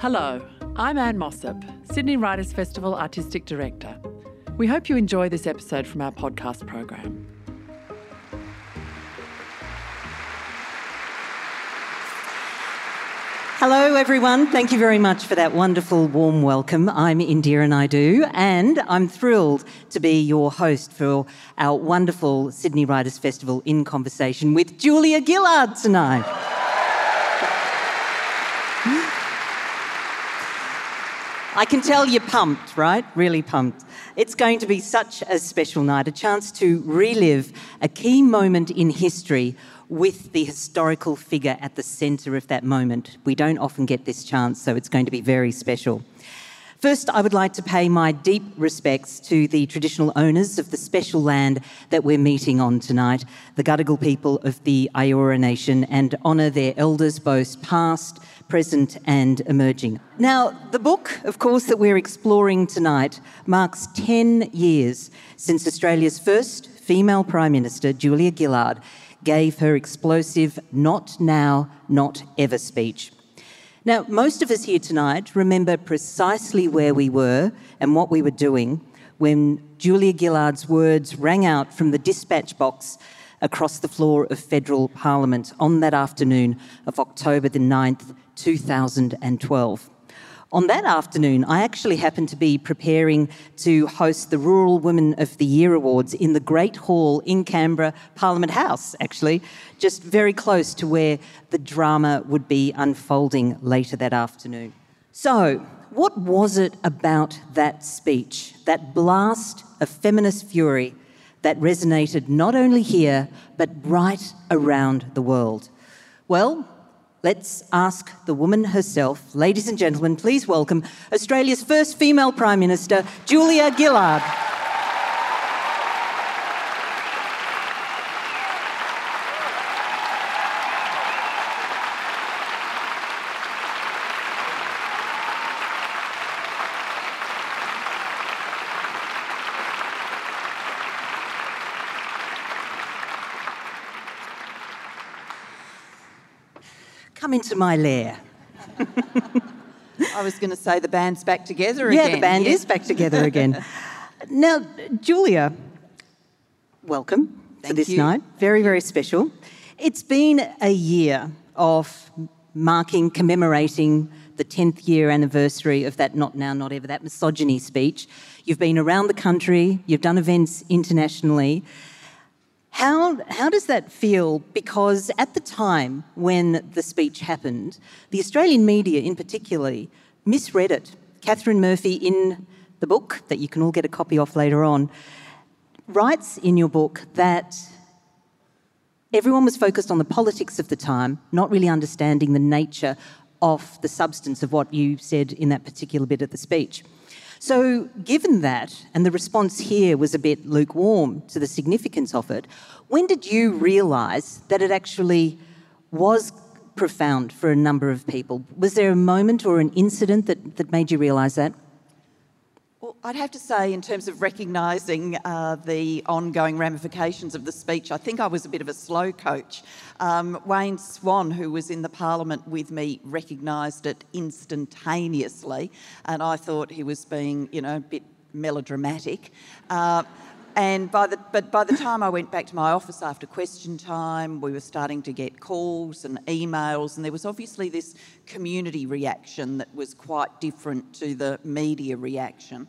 Hello, I'm Ann Mossop, Sydney Writers Festival Artistic Director. We hope you enjoy this episode from our podcast program. Hello, everyone. Thank you very much for that wonderful, warm welcome. I'm Indira Naidoo, and I'm thrilled to be your host for our wonderful Sydney Writers Festival in conversation with Julia Gillard tonight. I can tell you're pumped, right? Really pumped. It's going to be such a special night, a chance to relive a key moment in history with the historical figure at the centre of that moment. We don't often get this chance, so it's going to be very special. First, I would like to pay my deep respects to the traditional owners of the special land that we're meeting on tonight, the Gadigal people of the Eora Nation, and honour their elders, both past, present, and emerging. Now, the book, of course, that we're exploring tonight marks 10 years since Australia's first female Prime Minister, Julia Gillard, gave her explosive not now, not ever speech. Now, most of us here tonight remember precisely where we were and what we were doing when Julia Gillard's words rang out from the dispatch box across the floor of federal parliament on that afternoon of October the 9th, 2012. On that afternoon, I actually happened to be preparing to host the Rural Women of the Year Awards in the Great Hall in Canberra, Parliament House, actually, just very close to where the drama would be unfolding later that afternoon. So, what was it about that speech, that blast of feminist fury, that resonated not only here, but right around the world? Well, Let's ask the woman herself. Ladies and gentlemen, please welcome Australia's first female Prime Minister, Julia Gillard. Come into my lair. I was going to say the band's back together yeah, again. Yeah, the band is back together again. now, Julia, welcome Thank to this you. night. Very, very special. It's been a year of marking, commemorating the 10th year anniversary of that not now, not ever, that misogyny speech. You've been around the country, you've done events internationally. How, how does that feel? Because at the time when the speech happened, the Australian media in particular misread it. Katharine Murphy, in the book that you can all get a copy of later on, writes in your book that everyone was focused on the politics of the time, not really understanding the nature of the substance of what you said in that particular bit of the speech. So, given that, and the response here was a bit lukewarm to the significance of it, when did you realise that it actually was profound for a number of people? Was there a moment or an incident that, that made you realise that? Well, I'd have to say, in terms of recognising uh, the ongoing ramifications of the speech, I think I was a bit of a slow coach. Um, Wayne Swan, who was in the Parliament with me, recognised it instantaneously, and I thought he was being, you know, a bit melodramatic. Uh, and by the, but by the time I went back to my office after question time, we were starting to get calls and emails, and there was obviously this community reaction that was quite different to the media reaction.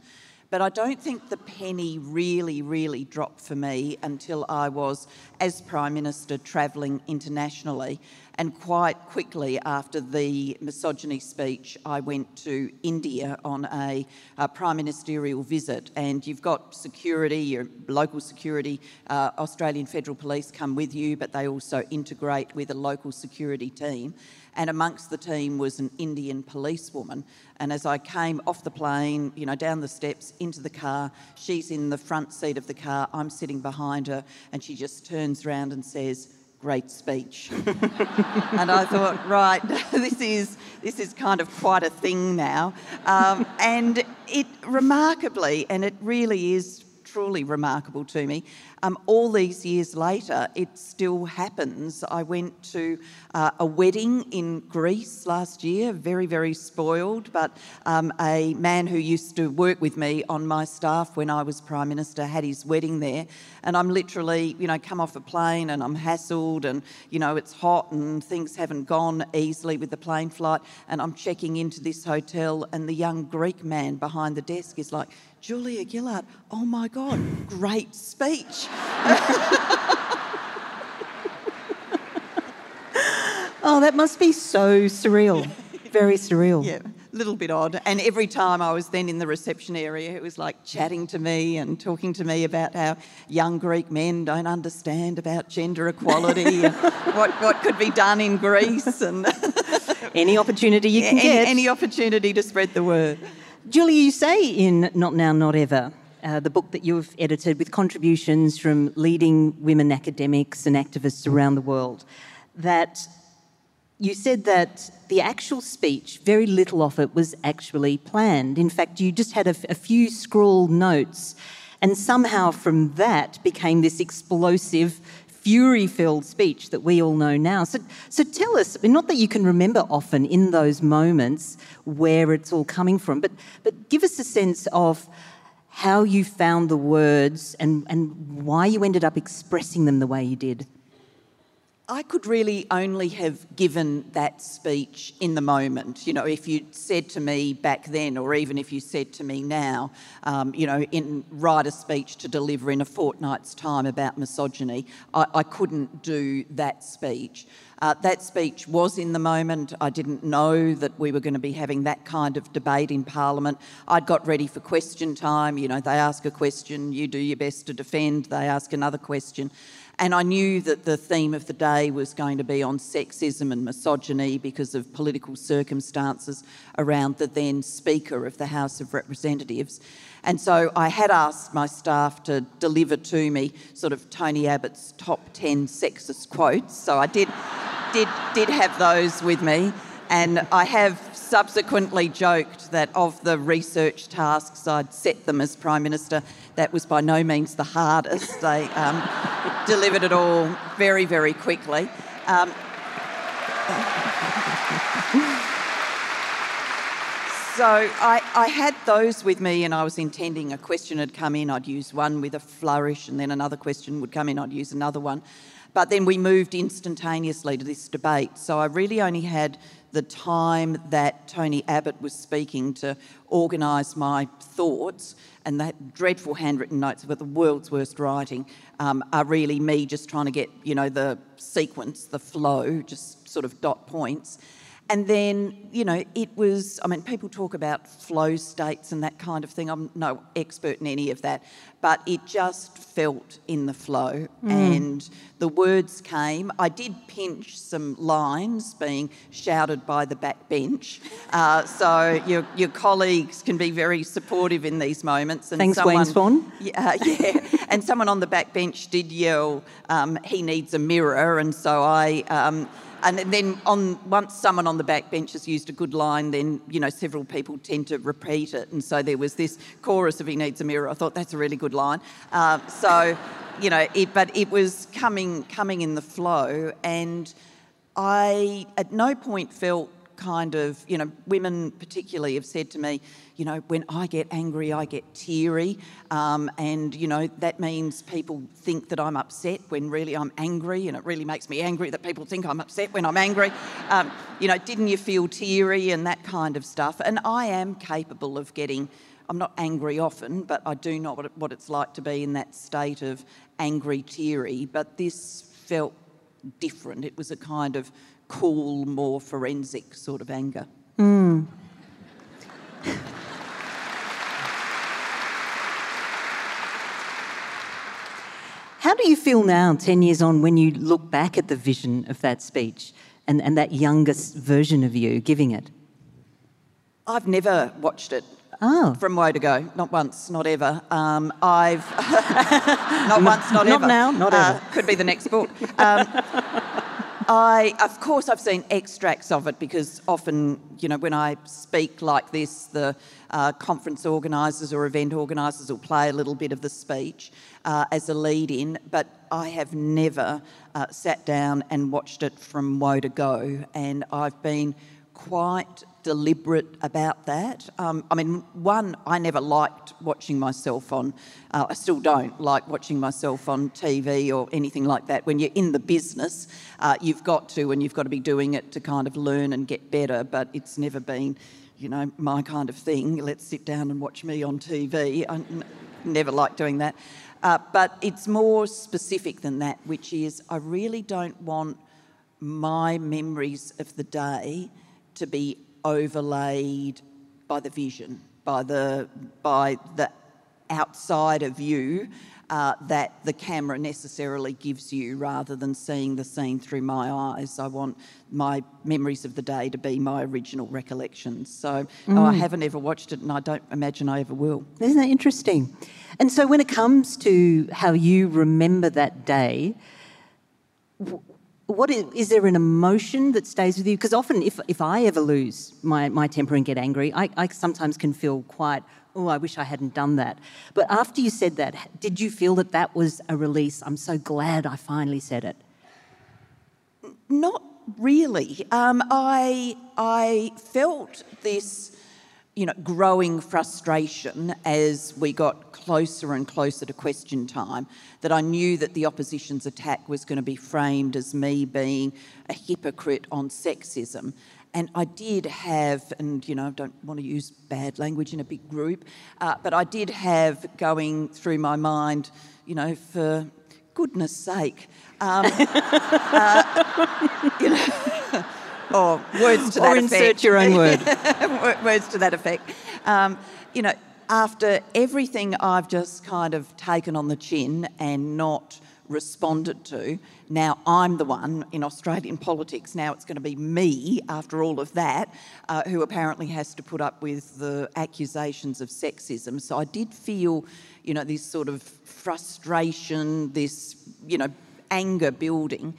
But I don't think the penny really, really dropped for me until I was, as Prime Minister, travelling internationally. And quite quickly after the misogyny speech, I went to India on a, a prime ministerial visit. And you've got security, your local security, uh, Australian Federal Police come with you, but they also integrate with a local security team and amongst the team was an Indian policewoman. And as I came off the plane, you know, down the steps into the car, she's in the front seat of the car, I'm sitting behind her, and she just turns around and says, Great speech. and I thought, right, this is this is kind of quite a thing now. Um, and it remarkably, and it really is truly remarkable to me. Um, all these years later, it still happens. I went to uh, a wedding in Greece last year, very, very spoiled, but um, a man who used to work with me on my staff when I was Prime Minister had his wedding there. And I'm literally, you know, come off a plane and I'm hassled and, you know, it's hot and things haven't gone easily with the plane flight. And I'm checking into this hotel and the young Greek man behind the desk is like, Julia Gillard, oh my God, great speech. Oh, that must be so surreal. Very surreal. Yeah, a little bit odd. And every time I was then in the reception area, it was like chatting to me and talking to me about how young Greek men don't understand about gender equality and what, what could be done in Greece and any opportunity you can any, get. Any opportunity to spread the word. Julie, you say in Not Now, Not Ever, uh, the book that you've edited with contributions from leading women academics and activists around the world, that you said that the actual speech, very little of it was actually planned. In fact, you just had a, a few scrawled notes, and somehow from that became this explosive fury filled speech that we all know now. So, so tell us, not that you can remember often in those moments where it's all coming from, but, but give us a sense of how you found the words and, and why you ended up expressing them the way you did. I could really only have given that speech in the moment. You know, if you'd said to me back then, or even if you said to me now, um, you know, in write a speech to deliver in a fortnight's time about misogyny, I, I couldn't do that speech. Uh, that speech was in the moment. I didn't know that we were going to be having that kind of debate in Parliament. I'd got ready for question time. You know, they ask a question, you do your best to defend, they ask another question. And I knew that the theme of the day was going to be on sexism and misogyny because of political circumstances around the then Speaker of the House of Representatives. And so I had asked my staff to deliver to me sort of Tony Abbott's top 10 sexist quotes. So I did, did, did have those with me. And I have subsequently joked that of the research tasks I'd set them as Prime Minister, that was by no means the hardest. They um, delivered it all very, very quickly. Um, so I, I, had those with me, and I was intending a question had come in. I'd use one with a flourish, and then another question would come in. I'd use another one. But then we moved instantaneously to this debate. So I really only had the time that Tony Abbott was speaking to organise my thoughts, and that dreadful handwritten notes about the world's worst writing um, are really me just trying to get, you know, the sequence, the flow, just sort of dot points. And then, you know, it was, I mean, people talk about flow states and that kind of thing. I'm no expert in any of that, but it just felt in the flow mm. and the words came. I did pinch some lines being shouted by the back bench. Uh, so your, your colleagues can be very supportive in these moments. And Thanks, someone, Wayne Swan. Yeah, yeah. and someone on the back bench did yell, um, he needs a mirror. And so I. Um, and then on once someone on the back bench has used a good line, then you know several people tend to repeat it, and so there was this chorus of "He needs a mirror." I thought that's a really good line. Uh, so, you know, it, but it was coming coming in the flow, and I at no point felt kind of, you know, women particularly have said to me, you know, when I get angry, I get teary. Um, and, you know, that means people think that I'm upset when really I'm angry. And it really makes me angry that people think I'm upset when I'm angry. Um, you know, didn't you feel teary and that kind of stuff? And I am capable of getting. I'm not angry often, but I do know what it's like to be in that state of angry, teary. But this felt different. It was a kind of cool, more forensic sort of anger. Mm. How do you feel now, 10 years on, when you look back at the vision of that speech and, and that youngest version of you giving it? I've never watched it Oh. From way to go. Not once, not ever. Um, I've. not once, not, not ever. Not now, not uh, ever. Could be the next book. Um, I, of course, I've seen extracts of it because often, you know, when I speak like this, the uh, conference organisers or event organisers will play a little bit of the speech uh, as a lead in, but I have never uh, sat down and watched it from woe to go, and I've been quite deliberate about that. Um, I mean, one, I never liked watching myself on, uh, I still don't like watching myself on TV or anything like that. When you're in the business, uh, you've got to, and you've got to be doing it to kind of learn and get better, but it's never been, you know, my kind of thing. Let's sit down and watch me on TV. I n- never liked doing that. Uh, but it's more specific than that, which is I really don't want my memories of the day to be overlaid by the vision, by the by the outside of you uh, that the camera necessarily gives you, rather than seeing the scene through my eyes. I want my memories of the day to be my original recollections. So mm. oh, I haven't ever watched it, and I don't imagine I ever will. Isn't that interesting? And so when it comes to how you remember that day what is, is, there an emotion that stays with you? Because often, if, if I ever lose my, my temper and get angry, I, I sometimes can feel quite, oh, I wish I hadn't done that. But after you said that, did you feel that that was a release? I'm so glad I finally said it. Not really. Um, I, I felt this you know, growing frustration as we got closer and closer to question time that I knew that the opposition's attack was going to be framed as me being a hypocrite on sexism. And I did have, and you know, I don't want to use bad language in a big group, uh, but I did have going through my mind, you know, for goodness sake, um, uh, you know, or words to that or effect. insert your own word. words to that effect. Um, you know, after everything I've just kind of taken on the chin and not responded to, now I'm the one in Australian politics. Now it's going to be me, after all of that, uh, who apparently has to put up with the accusations of sexism. So I did feel, you know, this sort of frustration, this, you know, anger building.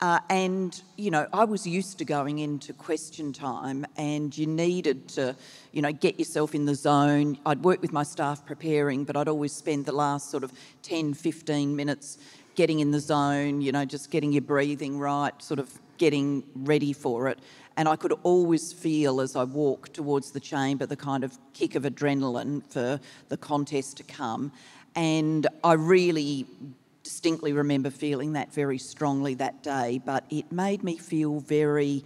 Uh, and, you know, I was used to going into question time and you needed to, you know, get yourself in the zone. I'd work with my staff preparing, but I'd always spend the last sort of 10, 15 minutes getting in the zone, you know, just getting your breathing right, sort of getting ready for it. And I could always feel as I walked towards the chamber the kind of kick of adrenaline for the contest to come. And I really distinctly remember feeling that very strongly that day, but it made me feel very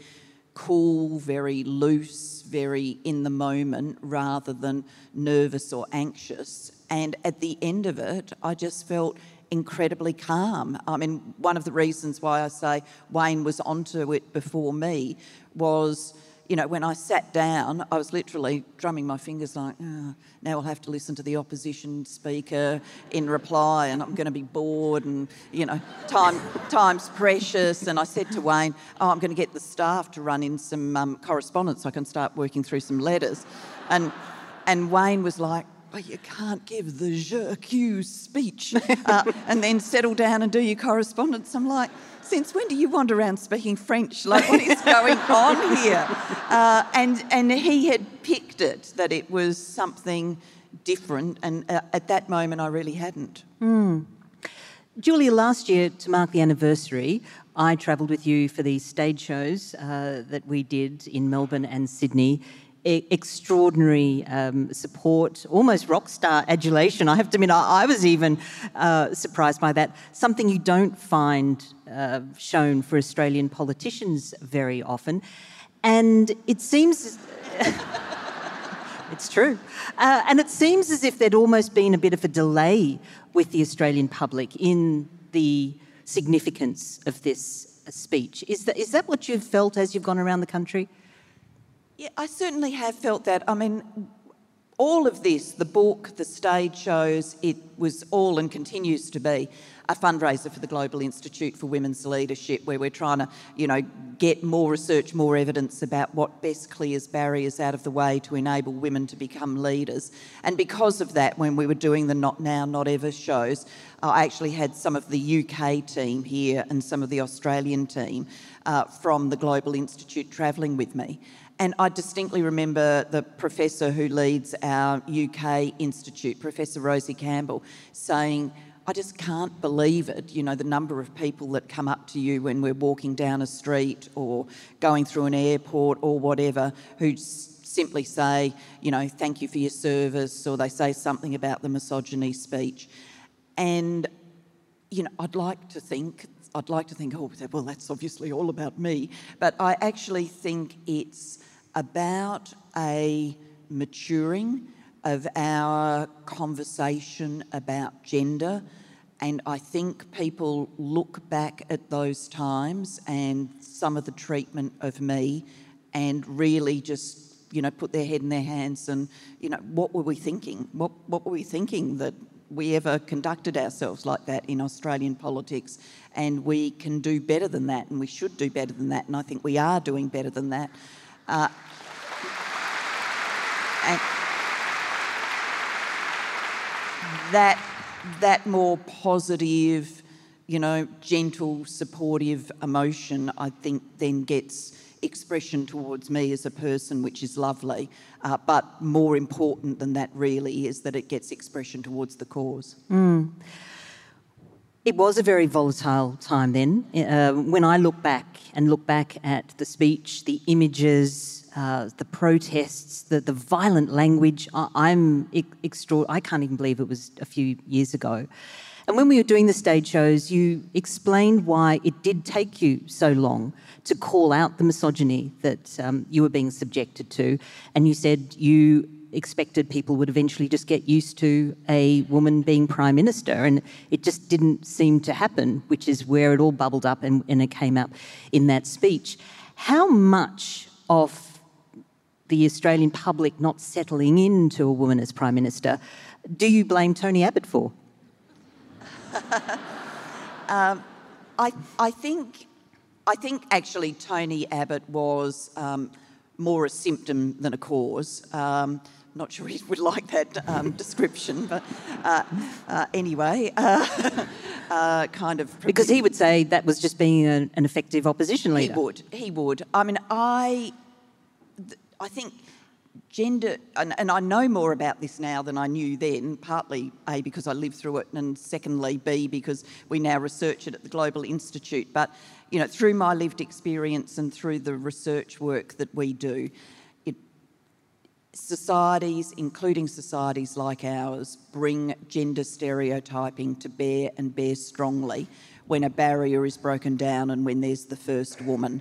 cool, very loose, very in the moment rather than nervous or anxious. And at the end of it, I just felt incredibly calm. I mean, one of the reasons why I say Wayne was onto it before me was you know, when I sat down, I was literally drumming my fingers like, oh, now I'll have to listen to the opposition speaker in reply and I'm going to be bored and, you know, time, time's precious. And I said to Wayne, oh, I'm going to get the staff to run in some um, correspondence so I can start working through some letters. And, and Wayne was like, but you can't give the j'accuse speech uh, and then settle down and do your correspondence. I'm like, since when do you wander around speaking French? Like, what is going on here? Uh, and, and he had picked it that it was something different, and uh, at that moment, I really hadn't. Mm. Julia, last year, to mark the anniversary, I travelled with you for these stage shows uh, that we did in Melbourne and Sydney extraordinary um, support, almost rock star adulation. I have to admit, I, I was even uh, surprised by that. Something you don't find uh, shown for Australian politicians very often. And it seems. it's true. Uh, and it seems as if there'd almost been a bit of a delay with the Australian public in the significance of this speech. Is that, is that what you've felt as you've gone around the country? Yeah, I certainly have felt that. I mean, all of this, the book, the stage shows, it was all and continues to be a fundraiser for the Global Institute for Women's Leadership, where we're trying to, you know, get more research, more evidence about what best clears barriers out of the way to enable women to become leaders. And because of that, when we were doing the Not Now, Not Ever shows, I actually had some of the UK team here and some of the Australian team uh, from the Global Institute travelling with me. And I distinctly remember the professor who leads our UK institute, Professor Rosie Campbell, saying, I just can't believe it, you know, the number of people that come up to you when we're walking down a street or going through an airport or whatever who simply say, you know, thank you for your service, or they say something about the misogyny speech. And, you know, I'd like to think, I'd like to think, oh, well, that's obviously all about me. But I actually think it's about a maturing of our conversation about gender. And I think people look back at those times and some of the treatment of me and really just, you know, put their head in their hands and, you know, what were we thinking? What, what were we thinking that we ever conducted ourselves like that in Australian politics? And we can do better than that and we should do better than that. And I think we are doing better than that. Uh, that that more positive, you know, gentle, supportive emotion, I think, then gets expression towards me as a person, which is lovely. Uh, but more important than that, really, is that it gets expression towards the cause. Mm. It was a very volatile time then. Uh, when I look back and look back at the speech, the images, uh, the protests, the, the violent language. I, am extra. I can't even believe it was a few years ago. And when we were doing the stage shows, you explained why it did take you so long to call out the misogyny that um, you were being subjected to. And you said you expected people would eventually just get used to a woman being prime minister. And it just didn't seem to happen, which is where it all bubbled up and, and it came up in that speech. How much of the Australian public not settling into a woman as Prime Minister, do you blame Tony Abbott for? um, I, I, think, I think actually Tony Abbott was um, more a symptom than a cause. Um, not sure he would like that um, description, but uh, uh, anyway, uh, uh kind of. Because he would say that was just being an, an effective opposition leader. He would. He would. I mean, I. I think gender, and, and, I know more about this now than I knew then, partly A, because I lived through it, and secondly, B, because we now research it at the Global Institute. But, you know, through my lived experience and through the research work that we do, societies, including societies like ours, bring gender stereotyping to bear and bear strongly when a barrier is broken down and when there's the first woman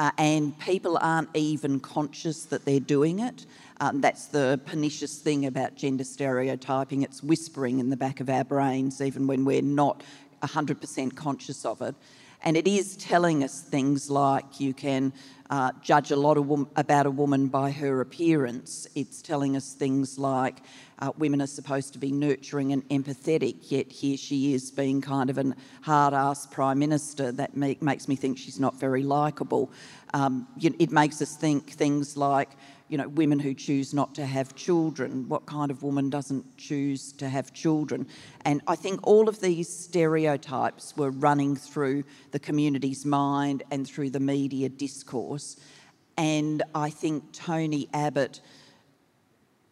uh, and people aren't even conscious that they're doing it. Um, that's the pernicious thing about gender stereotyping. It's whispering in the back of our brains, even when we're not 100% conscious of it. And it is telling us things like you can uh, judge a lot of about a woman by her appearance. It's telling us things like uh, women are supposed to be nurturing and empathetic, yet here she is being kind of a hard ass prime minister. That make, makes me think she's not very likable. Um, it makes us think things like you know, women who choose not to have children. What kind of woman doesn't choose to have children? And I think all of these stereotypes were running through the community's mind and through the media discourse. And I think Tony Abbott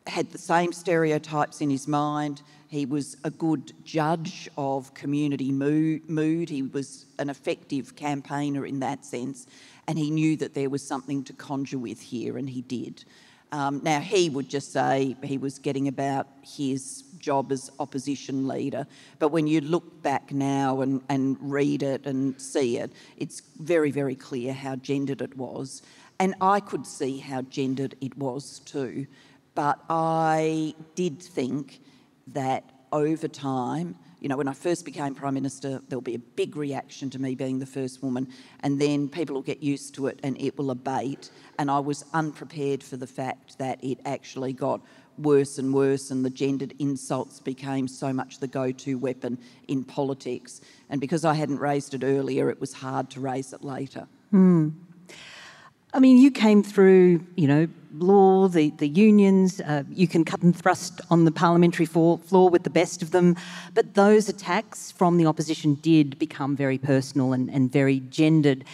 had the same stereotypes in his mind. He was a good judge of community mood. He was an effective campaigner in that sense and he knew that there was something to conjure with here, and he did. Um, now, he would just say he was getting about his job as opposition leader, but when you look back now and, and read it and see it, it's very, very clear how gendered it was. And I could see how gendered it was too, but I did think that over time, you know, when I first became Prime Minister, there'll be a big reaction to me being the first woman, and then people will get used to it and it will abate. And I was unprepared for the fact that it actually got worse and worse, and the gendered insults became so much the go to weapon in politics. And because I hadn't raised it earlier, it was hard to raise it later. Hmm. I mean, you came through, you know, law, the, the unions, uh, you can cut and thrust on the parliamentary floor, with the best of them, but those attacks from the opposition did become very personal and, and very gendered.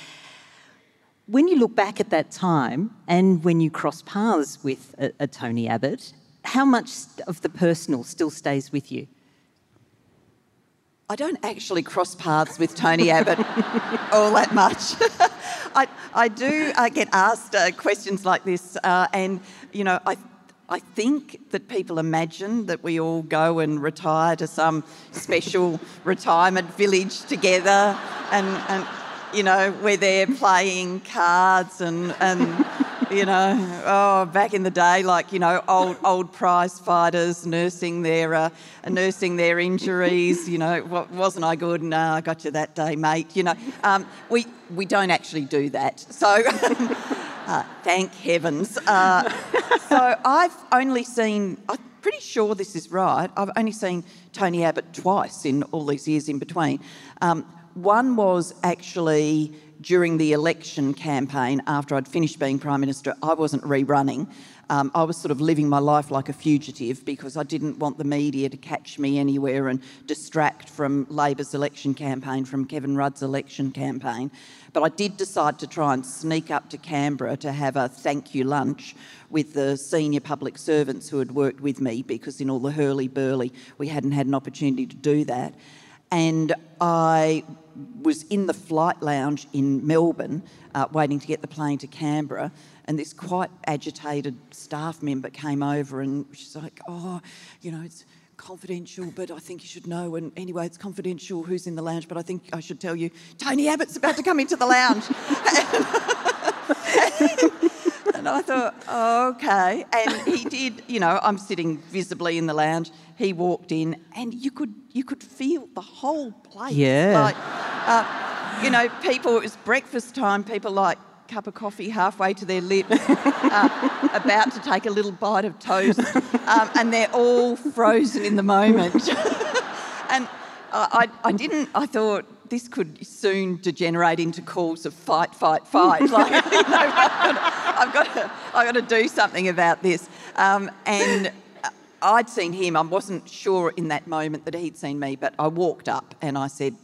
When you look back at that time and when you cross paths with a, a Tony Abbott, how much of the personal still stays with you? I don't actually cross paths with Tony Abbott all that much. I, I do uh, get asked uh, questions like this, uh, and you know, I, I think that people imagine that we all go and retire to some special retirement village together, and, and you know, we're there playing cards and and you know, oh, back in the day, like you know, old old prize fighters nursing their uh, nursing their injuries. You know, wasn't I good? No, I got you that day, mate. You know, um, we we don't actually do that. So. Uh, thank heavens. Uh, so I've only seen, I'm pretty sure this is right, I've only seen Tony Abbott twice in all these years in between. Um, one was actually during the election campaign after I'd finished being Prime Minister, I wasn't rerunning. Um, I was sort of living my life like a fugitive because I didn't want the media to catch me anywhere and distract from Labor's election campaign, from Kevin Rudd's election campaign. But I did decide to try and sneak up to Canberra to have a thank you lunch with the senior public servants who had worked with me because in all the hurly burly we hadn't had an opportunity to do that. And I was in the flight lounge in Melbourne uh, waiting to get the plane to Canberra. And this quite agitated staff member came over and she's like, Oh, you know, it's confidential, but I think you should know. And anyway, it's confidential who's in the lounge, but I think I should tell you Tony Abbott's about to come into the lounge. and I thought, oh, okay. And he did, you know, I'm sitting visibly in the lounge. He walked in, and you could you could feel the whole place. Yeah. Like, uh, you know, people. It was breakfast time. People like cup of coffee halfway to their lips, uh, about to take a little bite of toast, um, and they're all frozen in the moment. and I, I didn't. I thought this could soon degenerate into calls of fight, fight, fight. Like, you know, I've, got to, I've got to do something about this. Um, and I'd seen him. I wasn't sure in that moment that he'd seen me, but I walked up and I said,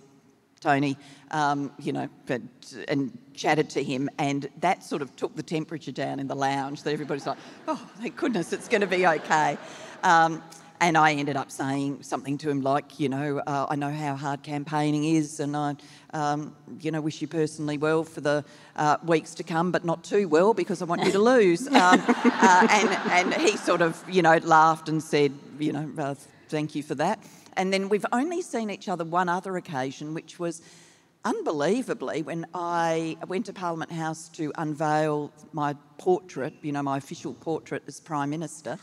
Tony, um, you know, but, and chatted to him, and that sort of took the temperature down in the lounge. That everybody's like, "Oh, thank goodness, it's going to be okay." Um, and I ended up saying something to him like, you know, uh, I know how hard campaigning is, and I, um, you know, wish you personally well for the uh, weeks to come, but not too well because I want you to lose. Um, uh, and and he sort of, you know, laughed and said, you know, uh, thank you for that. And then we've only seen each other one other occasion, which was unbelievably when I went to Parliament House to unveil my portrait, you know, my official portrait as Prime Minister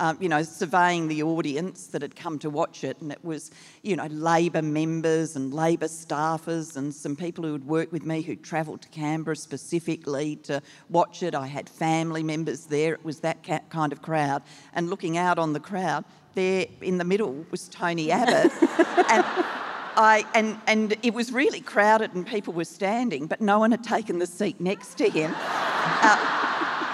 um, you know, surveying the audience that had come to watch it, and it was, you know, Labor members and Labor staffers and some people who had worked with me who travelled to Canberra specifically to watch it. I had family members there. It was that kind of crowd. And looking out on the crowd, there in the middle was Tony Abbott, and. I, and, and it was really crowded and people were standing, but no one had taken the seat next to him. Uh,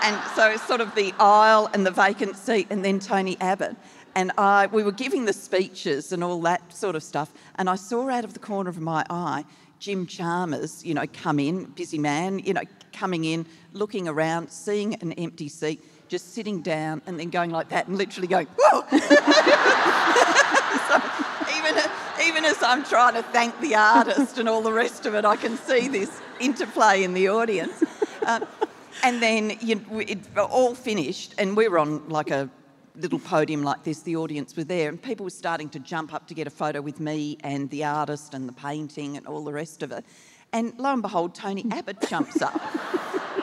and so sort of the aisle and the vacant seat, and then Tony Abbott. And I, we were giving the speeches and all that sort of stuff, and I saw out of the corner of my eye Jim Chalmers, you know, come in, busy man, you know, coming in, looking around, seeing an empty seat, just sitting down and then going like that and literally going, whoa! so even, even as I'm trying to thank the artist and all the rest of it, I can see this interplay in the audience. Uh, and then you, it all finished, and we were on like a little podium like this. The audience were there, and people were starting to jump up to get a photo with me and the artist and the painting and all the rest of it. And lo and behold, Tony Abbott jumps up.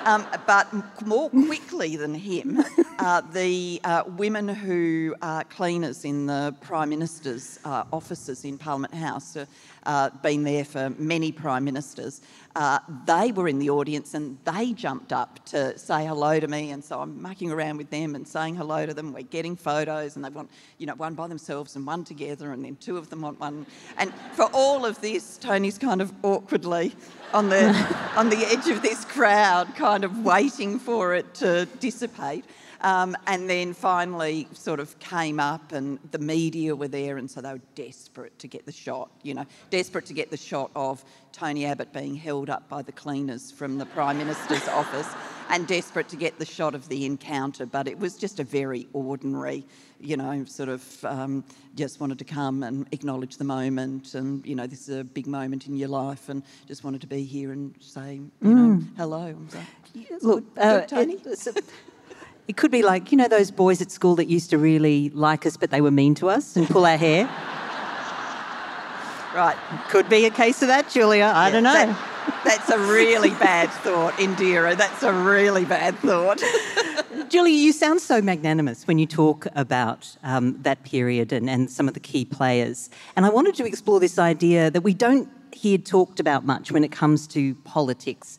Um, but more quickly than him, uh, the uh, women who are cleaners in the Prime Minister's uh, offices in Parliament House, uh, been there for many Prime Ministers, uh, they were in the audience and they jumped up to say hello to me. And so I'm mucking around with them and saying hello to them. We're getting photos and they want, you know, one by themselves and one together, and then two of them want one. And for all of this, Tony's kind of awkwardly on the, on the edge of this crowd, kind of waiting for it to dissipate. Um, and then finally, sort of came up, and the media were there, and so they were desperate to get the shot, you know, desperate to get the shot of Tony Abbott being held up by the cleaners from the Prime Minister's office, and desperate to get the shot of the encounter. But it was just a very ordinary, you know, sort of um, just wanted to come and acknowledge the moment, and you know, this is a big moment in your life, and just wanted to be here and say, you mm. know, hello. So, Look, good, uh, good, Tony. It, it could be like, you know, those boys at school that used to really like us, but they were mean to us and pull our hair. Right. Could be a case of that, Julia. I yeah, don't know. That, that's a really bad thought, Indira. That's a really bad thought. Julia, you sound so magnanimous when you talk about um, that period and, and some of the key players. And I wanted to explore this idea that we don't hear talked about much when it comes to politics.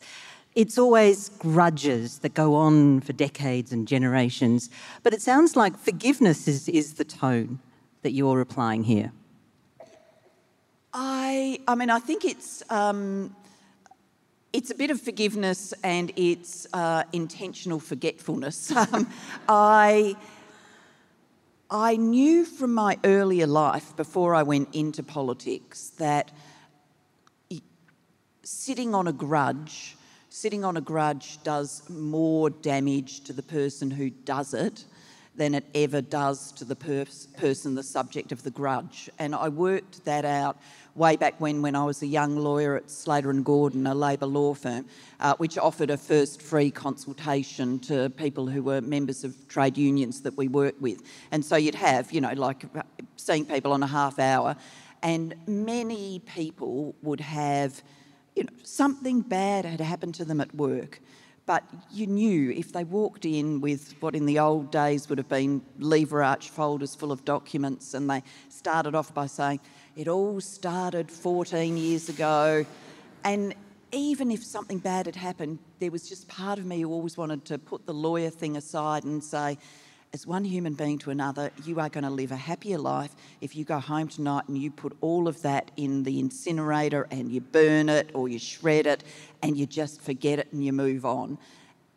It's always grudges that go on for decades and generations. But it sounds like forgiveness is, is the tone that you're applying here. I, I mean, I think it's um, it's a bit of forgiveness and it's uh, intentional forgetfulness. Um, I I knew from my earlier life before I went into politics that sitting on a grudge sitting on a grudge does more damage to the person who does it than it ever does to the pers- person, the subject of the grudge. And I worked that out way back when, when I was a young lawyer at Slater and Gordon, a Labor law firm, uh, which offered a first free consultation to people who were members of trade unions that we worked with. And so you'd have, you know, like seeing people on a half hour, and many people would have you know, something bad had happened to them at work, but you knew if they walked in with what in the old days would have been lever arch folders full of documents and they started off by saying, It all started 14 years ago. And even if something bad had happened, there was just part of me who always wanted to put the lawyer thing aside and say, as one human being to another, you are going to live a happier life if you go home tonight and you put all of that in the incinerator and you burn it or you shred it and you just forget it and you move on.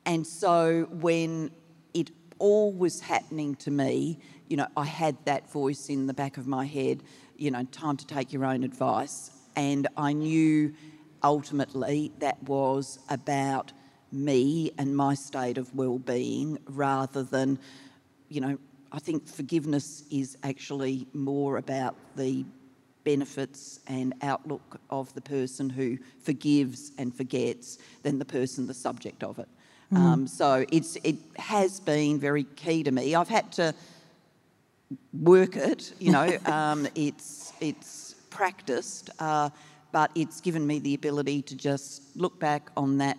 And so when it all was happening to me, you know, I had that voice in the back of my head, you know, time to take your own advice. And I knew ultimately that was about me and my state of well-being rather than you know, I think forgiveness is actually more about the benefits and outlook of the person who forgives and forgets than the person, the subject of it. Mm. Um, so it's it has been very key to me. I've had to work it, you know. um, it's it's practiced, uh, but it's given me the ability to just look back on that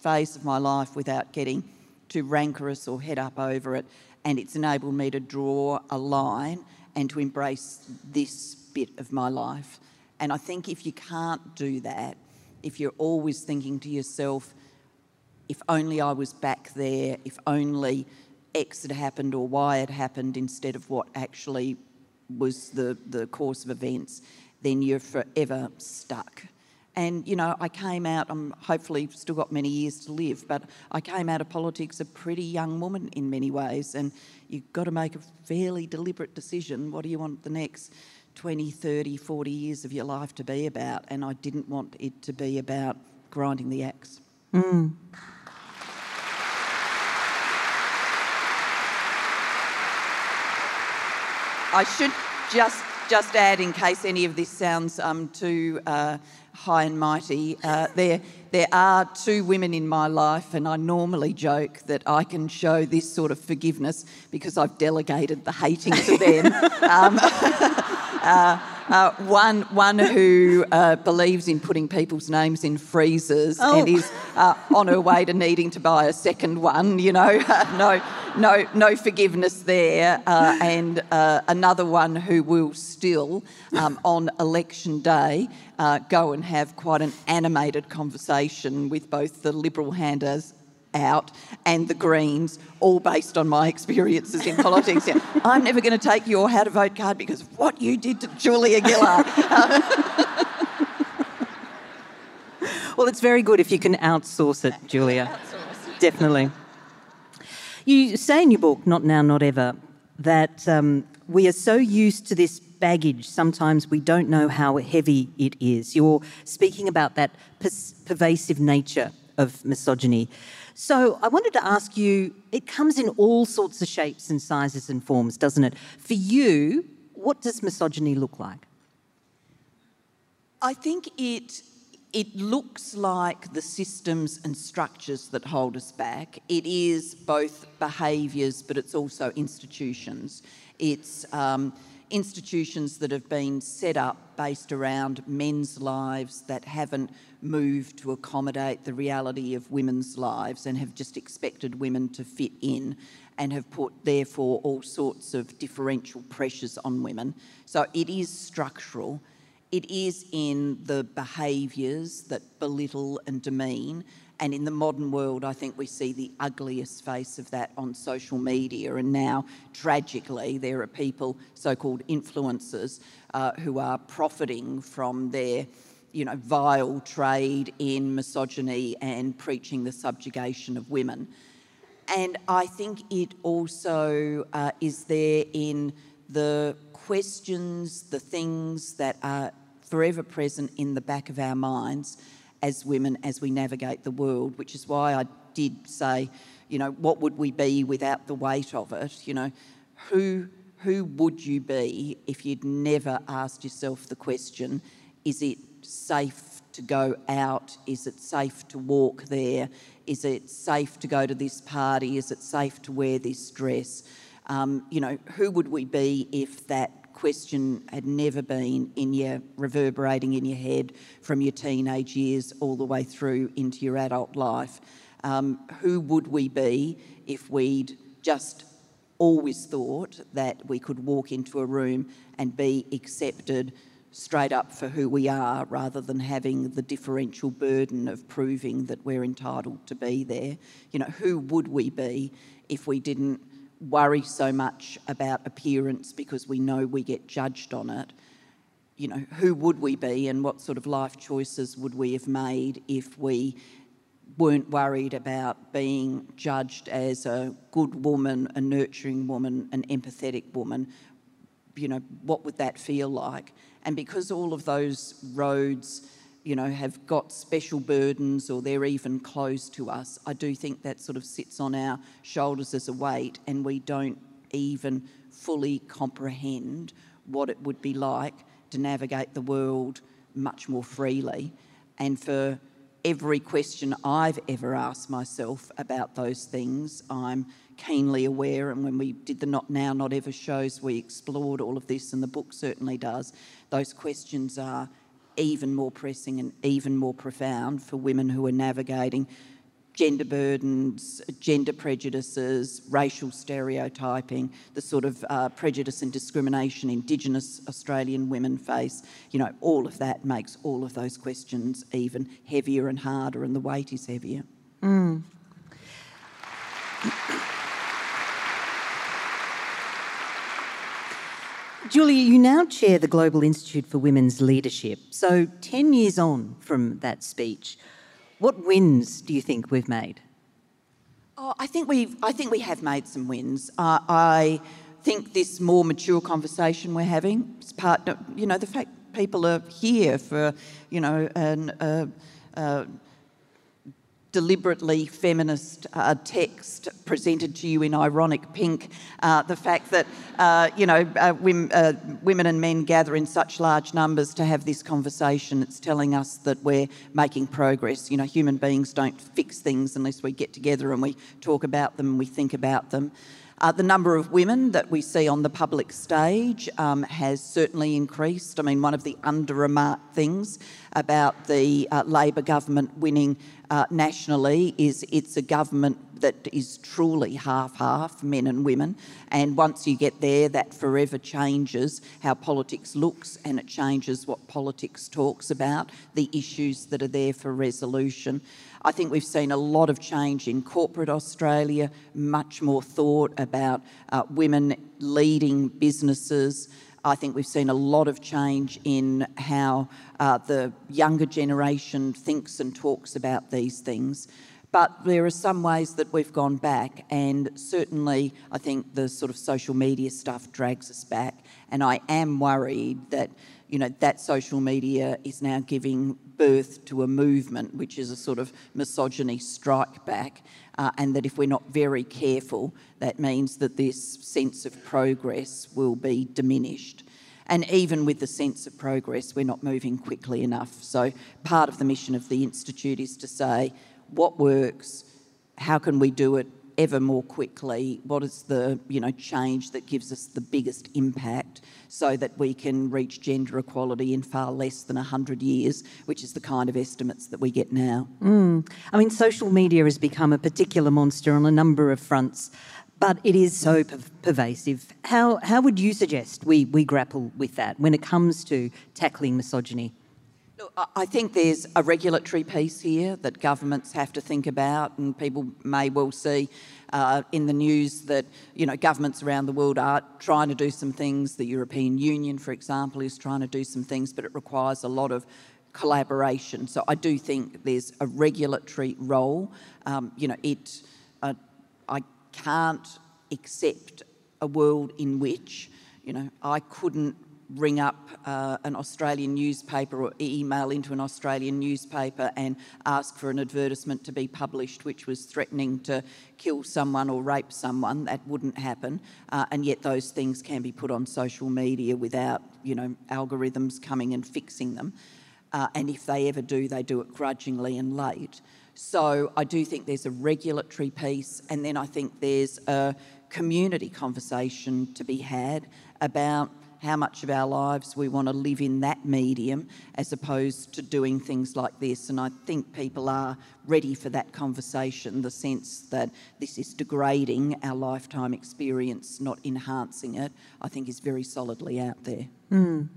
phase of my life without getting too rancorous or head up over it and it's enabled me to draw a line and to embrace this bit of my life. And I think if you can't do that, if you're always thinking to yourself, if only I was back there, if only X had happened or Y had happened instead of what actually was the, the course of events, then you're forever stuck. And, you know, I came out, I'm hopefully still got many years to live, but I came out of politics a pretty young woman in many ways. And you've got to make a fairly deliberate decision. What do you want the next 20, 30, 40 years of your life to be about? And I didn't want it to be about grinding the axe. Mm. I should just just add, in case any of this sounds um, too uh, high and mighty, uh, there, there are two women in my life, and I normally joke that I can show this sort of forgiveness because I've delegated the hating to them. um, uh, uh, one, one who uh, believes in putting people's names in freezers Oh. and is uh, on her way to needing to buy a second one. You know, no, no, no forgiveness there. Uh, and uh, another one who will still, um, on election day, uh, go and have quite an animated conversation with both the Liberal handers out and the Greens, all based on my experiences in politics. Yeah, I'm never going to take your how to vote card because of what you did to Julia Gillard. Well, it's very good if you can outsource it, Julia. Definitely. You say in your book, Not Now, Not Ever, that um, we are so used to this baggage, sometimes we don't know how heavy it is. You're speaking about that pers- pervasive nature of misogyny. So I wanted to ask you it comes in all sorts of shapes and sizes and forms, doesn't it? For you, what does misogyny look like? I think it it looks like the systems and structures that hold us back. It is both behaviours, but it's also institutions. It's um, institutions that have been set up based around men's lives that haven't moved to accommodate the reality of women's lives and have just expected women to fit in and have put, therefore, all sorts of differential pressures on women. So it is structural. It is in the behaviours that belittle and demean. And in the modern world, I think we see the ugliest face of that on social media. And now, tragically, there are people, so called influencers, uh, who are profiting from their you know, vile trade in misogyny and preaching the subjugation of women. And I think it also uh, is there in the questions, the things that are forever present in the back of our minds as women as we navigate the world, which is why I did say, you know, what would we be without the weight of it? You know, who who would you be if you'd never asked yourself the question, is it safe to go out? Is it safe to walk there? Is it safe to go to this party? Is it safe to wear this dress? Um, you know, who would we be if that question had never been in your reverberating in your head from your teenage years all the way through into your adult life? Um, who would we be if we'd just always thought that we could walk into a room and be accepted straight up for who we are rather than having the differential burden of proving that we're entitled to be there. You know, who would we be if we didn't worry so much about appearance because we know we get judged on it? You know, who would we be and what sort of life choices would we have made if we weren't worried about being judged as a good woman, a nurturing woman, an empathetic woman, you know, what would that feel like? And because all of those roads, you know, have got special burdens or they're even closed to us, I do think that sort of sits on our shoulders as a weight and we don't even fully comprehend what it would be like to navigate the world much more freely. And for every question I've ever asked myself about those things, I'm keenly aware. And when we did the Not Now, Not Ever shows, we explored all of this, and the book certainly does. Those questions are even more pressing and even more profound for women who are navigating gender burdens, gender prejudices, racial stereotyping, the sort of uh, prejudice and discrimination Indigenous Australian women face. You know, all of that makes all of those questions even heavier and harder, and the weight is heavier. Julia, you now chair the Global Institute for Women's Leadership. So, 10 years on from that speech, what wins do you think we've made? Oh, I think we've. I think we have made some wins. Uh, I think this more mature conversation we're having is part. You know, the fact people are here for, you know, an. Uh, uh, deliberately feminist uh, text presented to you in ironic pink. Uh, the fact that uh, you know uh, women, uh, women and men gather in such large numbers to have this conversation. It's telling us that we're making progress. You know, human beings don't fix things unless we get together and we talk about them and we think about them. Uh, the number of women that we see on the public stage um, has certainly increased. I mean, one of the under remarked things about the uh, Labor government winning uh, nationally is it's a government that is truly half half, men and women. And once you get there, that forever changes how politics looks and it changes what politics talks about, the issues that are there for resolution. I think we've seen a lot of change in corporate Australia, much more thought about uh, women leading businesses. I think we've seen a lot of change in how uh, the younger generation thinks and talks about these things. But there are some ways that we've gone back, and certainly I think the sort of social media stuff drags us back. And I am worried that, you know, that social media is now giving birth to a movement which is a sort of misogyny strike back. Uh, and that if we're not very careful, that means that this sense of progress will be diminished. And even with the sense of progress, we're not moving quickly enough. So, part of the mission of the Institute is to say, what works, how can we do it ever more quickly, what is the you know change that gives us the biggest impact so that we can reach gender equality in far less than 100 years, which is the kind of estimates that we get now. Mm. I mean, social media has become a particular monster on a number of fronts. But it is so per- pervasive. How, how would you suggest we, we grapple with that when it comes to tackling misogyny? I think there's a regulatory piece here that governments have to think about, and people may well see uh, in the news that you know governments around the world are trying to do some things. The European Union, for example, is trying to do some things, but it requires a lot of collaboration. So I do think there's a regulatory role. Um, you know, it. Uh, I can't accept a world in which you know I couldn't ring up uh, an Australian newspaper or email into an Australian newspaper and ask for an advertisement to be published which was threatening to kill someone or rape someone. That wouldn't happen. Uh, and yet those things can be put on social media without, you know, algorithms coming and fixing them. Uh, and if they ever do, they do it grudgingly and late. So I do think there's a regulatory piece, and then I think there's a community conversation to be had about how much of our lives we want to live in that medium as opposed to doing things like this. And I think people are ready for that conversation, the sense that this is degrading our lifetime experience, not enhancing it, I think is very solidly out there. Mm.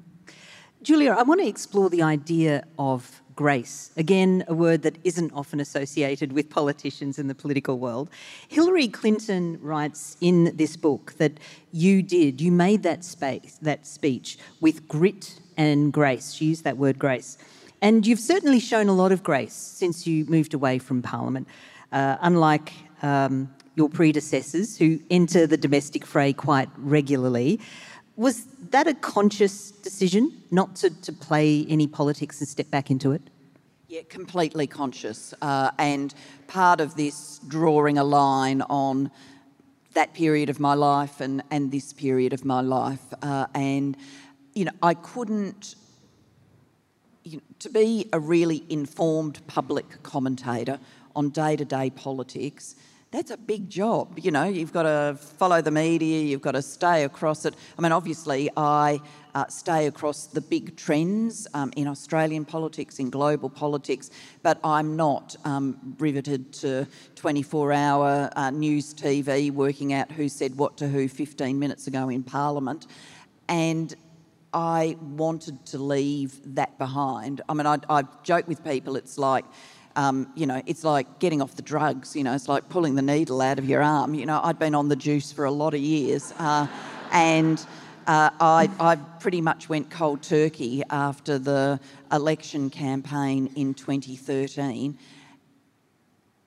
Julia, I want to explore the idea of grace. Again, a word that isn't often associated with politicians in the political world. Hillary Clinton writes in this book that you did, you made that space, that speech with grit and grace. She used that word grace. And you've certainly shown a lot of grace since you moved away from Parliament, uh, unlike um, your predecessors who enter the domestic fray quite regularly. Was that a conscious decision not to, to play any politics and step back into it? Yeah, completely conscious. Uh, and part of this drawing a line on that period of my life and, and this period of my life. Uh, and, you know, I couldn't, you know, to be a really informed public commentator on day to day politics that's a big job. You know, you've got to follow the media, you've got to stay across it. I mean, obviously, I uh, stay across the big trends um, in Australian politics, in global politics, but I'm not um, riveted to 24 hour uh, news TV working out who said what to who 15 minutes ago in Parliament. And I wanted to leave that behind. I mean, I, I joke with people, it's like, um, you know, it's like getting off the drugs, you know, it's like pulling the needle out of your arm. You know, I'd been on the juice for a lot of years. Uh, and uh, I, I pretty much went cold turkey after the election campaign in 2013.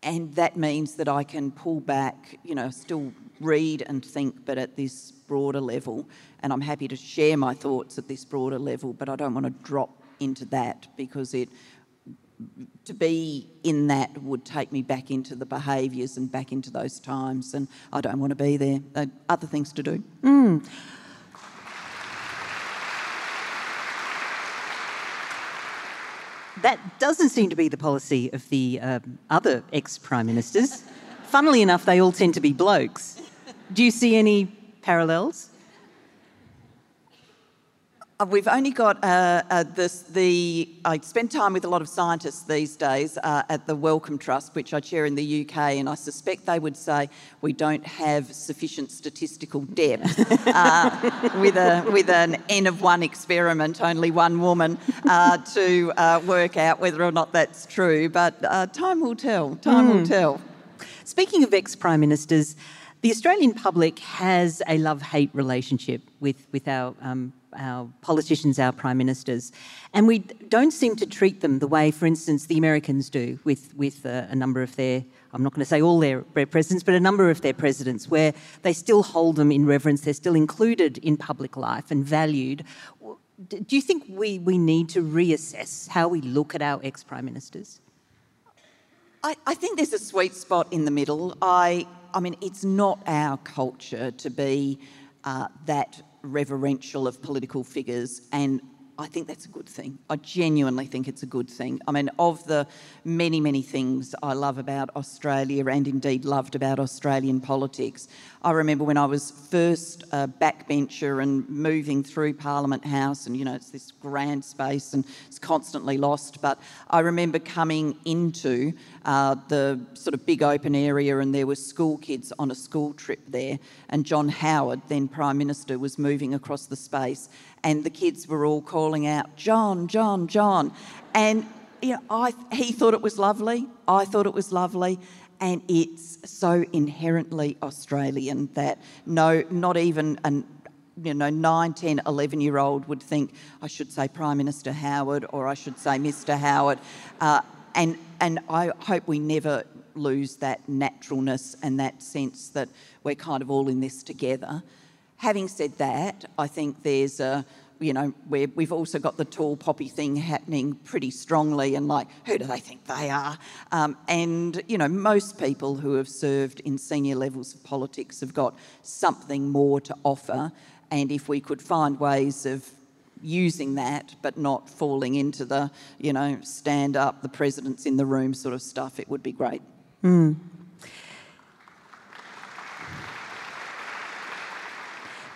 And that means that I can pull back, you know, still read and think, but at this broader level. And I'm happy to share my thoughts at this broader level, but I don't want to drop into that because it to be in that would take me back into the behaviours and back into those times, and I don't want to be there. Uh, other things to do. Mm. That doesn't seem to be the policy of the um, other ex prime ministers. Funnily enough, they all tend to be blokes. Do you see any parallels? Uh, we've only got uh, uh, this. The I spend time with a lot of scientists these days uh, at the Wellcome Trust, which I chair in the UK, and I suspect they would say we don't have sufficient statistical depth uh, with a with an n of one experiment, only one woman, uh, to work out whether or not that's true. But time will tell. Time mm. will hmm. tell. Speaking of ex prime ministers. The Australian public has a love hate relationship with, with our um, our politicians, our prime ministers, and we don't seem to treat them the way, for instance, the Americans do with with a, a number of their. I'm not going to say all their, their presidents, but a number of their presidents, where they still hold them in reverence. They're still included in public life and valued. Do you think we, we need to reassess how we look at our ex prime ministers? I, I think there's a sweet spot in the middle. I, I mean, it's not our culture to be uh, that reverential of political figures and I think that's a good thing. I genuinely think it's a good thing. I mean, of the many, many things I love about Australia and indeed loved about Australian politics, I remember when I was first a backbencher and moving through Parliament House, and you know, it's this grand space and it's constantly lost. But I remember coming into uh, the sort of big open area, and there were school kids on a school trip there, and John Howard, then Prime Minister, was moving across the space and the kids were all calling out, John, John, John. And you know, I, he thought it was lovely. I thought it was lovely. And it's so inherently Australian that no, not even an you know, 9, 10, 11 year old would think, I should say Prime Minister Howard or I should say Mr. Howard. Uh, and, and I hope we never lose that naturalness and that sense that we're kind of all in this together. Having said that, I think there's a, you know, we have also got the tall poppy thing happening pretty strongly, and like, who do they think they are? Um, and, you know, most people who have served in senior levels of politics have got something more to offer. And if we could find ways of using that but not falling into the, you know, stand up, the president's in the room sort of stuff, it would be great. Mm.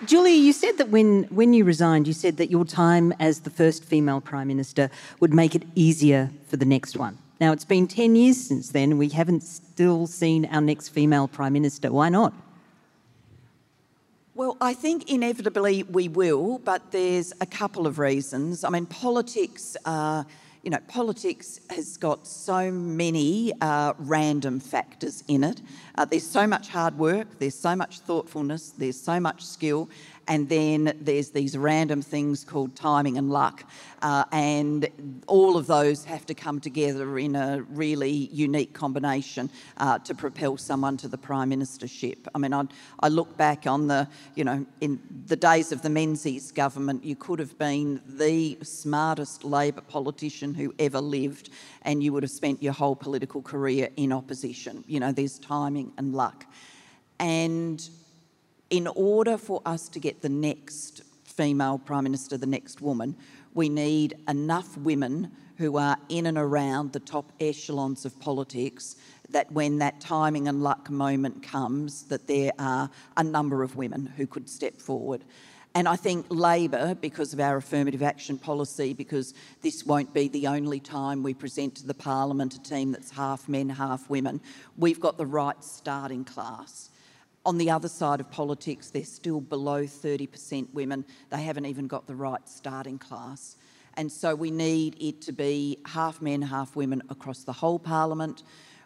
Julia, you said that when, when you resigned, you said that your time as the first female Prime Minister would make it easier for the next one. Now, it's been 10 years since then, and we haven't still seen our next female Prime Minister. Why not? Well, I think inevitably we will, but there's a couple of reasons. I mean, politics. Uh, you know, politics has got so many uh, random factors in it. Uh, there's so much hard work, there's so much thoughtfulness, there's so much skill, and then there's these random things called timing and luck. Uh, and all of those have to come together in a really unique combination uh, to propel someone to the prime ministership. I mean, I, I look back on the, you know, in the days of the Menzies government, you could have been the smartest Labor politician who ever lived, and you would have spent your whole political career in opposition. You know, there's timing and luck. And in order for us to get the next female Prime Minister, the next woman, we need enough women who are in and around the top echelons of politics that when that timing and luck moment comes that there are a number of women who could step forward and I think Labor, because of our affirmative action policy, because this won't be the only time we present to the Parliament a team that's half men, half women, we've got the right starting class. On the other side of politics, they're still below 30% women. They haven't even got the right starting class. And so we need it to be half men, half women across the whole Parliament.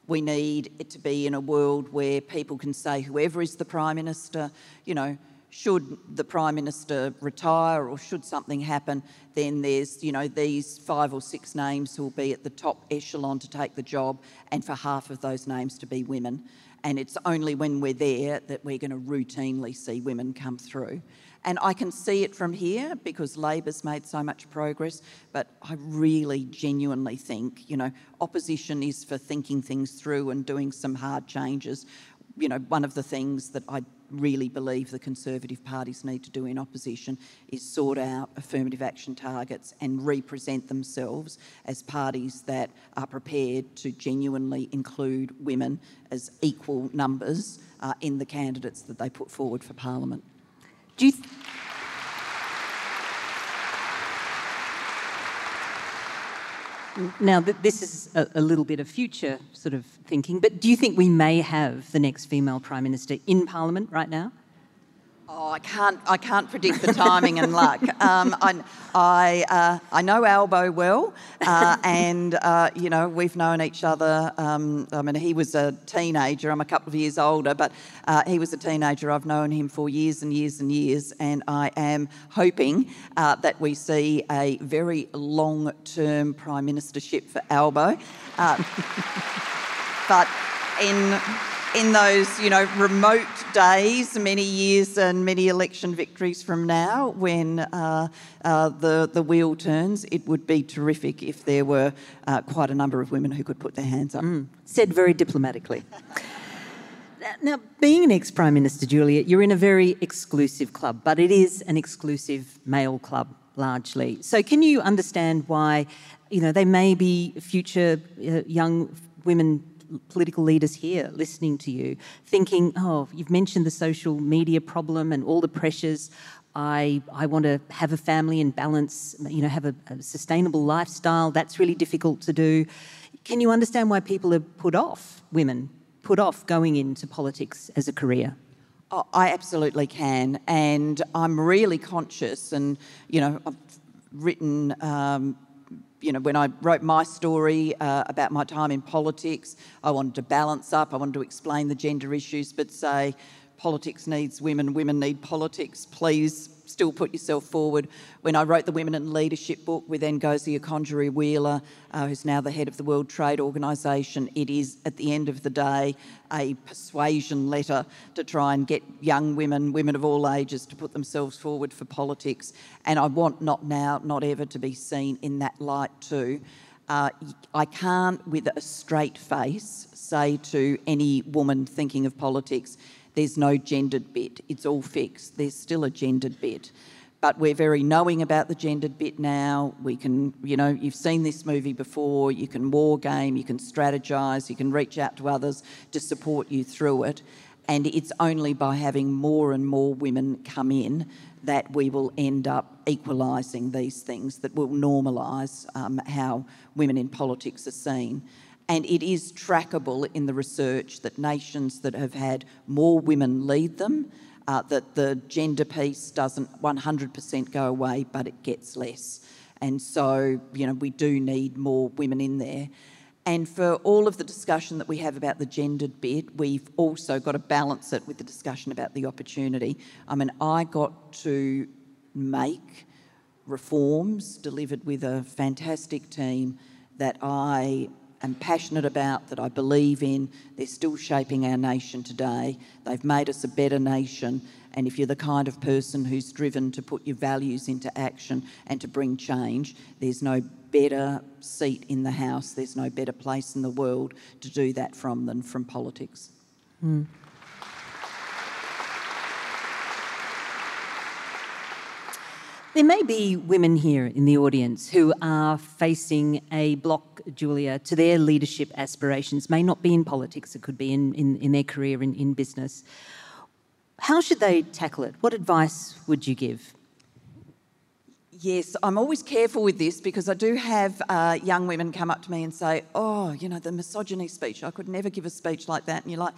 We need it to be in a world where people can say, whoever is the Prime Minister, you know, should the Prime Minister retire or should something happen, then there's, you know, these five or six names who will be at the top echelon to take the job, and for half of those names to be women. And it's only when we're there that we're going to routinely see women come through. And I can see it from here because Labor's made so much progress, but I really genuinely think, you know, opposition is for thinking things through and doing some hard changes. You know, one of the things that I really believe the Conservative parties need to do in opposition is sort out affirmative action targets and represent themselves as parties that are prepared to genuinely include women as equal numbers uh, in the candidates that they put forward for Parliament. Do you. Th- Now, this is a, little bit of future sort of thinking, but do you think we may have the next female Prime Minister in Parliament right now? Oh, I can't. I can't predict the timing and luck. Um, I, I, uh, I know Albo well, uh, and uh, you know we've known each other. Um, I mean, he was a teenager. I'm a couple of years older, but uh, he was a teenager. I've known him for years and years and years, and I am hoping uh, that we see a very long-term prime ministership for Albo. Uh, but in in those, you know, remote days, many years and many election victories from now, when uh, uh, the, the wheel turns, it would be terrific if there were uh, quite a number of women who could put their hands up. Mm. Said very diplomatically. now, being an ex Prime Minister, Julia, you're in a very exclusive club, but it is an exclusive male club largely. So, can you understand why, you know, they may be future uh, young women political leaders here listening to you, thinking, oh, you've mentioned the social media problem and all the pressures. I, I want to have a family and balance, you know, have a, a sustainable lifestyle. That's really difficult to do. Can you understand why people are put off, women, put off going into politics as a career? Oh, I absolutely can. And I'm really conscious, and, you know, I've written um, you know, when I wrote my story uh, about my time in politics, I wanted to balance up, I wanted to explain the gender issues, but say politics needs women, women need politics. Please still put yourself forward. When I wrote the Women in Leadership book with Ngozi Okonjo-Iweala, uh, who's now the head of the World Trade Organisation, it is at the end of the day a persuasion letter to try and get young women, women of all ages, to put themselves forward for politics. And I want not now, not ever to be seen in that light too. Uh, I can't, with a straight face, say to any woman thinking of politics, there's no gendered bit. It's all fixed. There's still a gendered bit. But we're very knowing about the gendered bit now. We can, you know, you've seen this movie before. You can war game, you can strategise, you can reach out to others to support you through it. And it's only by having more and more women come in that we will end up equalising these things, that will normalise um, how women in politics are seen. And it is trackable in the research that nations that have had more women lead them, uh, that the gender piece doesn't 100% go away, but it gets less. And so, you know, we do need more women in there. And for all of the discussion that we have about the gendered bit, we've also got to balance it with the discussion about the opportunity. I mean, I got to make reforms delivered with a fantastic team that I am passionate about, that I believe in. They're still shaping our nation today. They've made us a better nation. And if you're the kind of person who's driven to put your values into action and to bring change, there's no better seat in the House, there's no better place in the world to do that from than from politics. Mm. There may be women here in the audience who are facing a block, Julia, to their leadership aspirations. May not be in politics, it could be in, in, in their career in, in business. How should they tackle it? What advice would you give? Yes, I'm always careful with this because I do have uh, young women come up to me and say, Oh, you know, the misogyny speech, I could never give a speech like that. And you're like,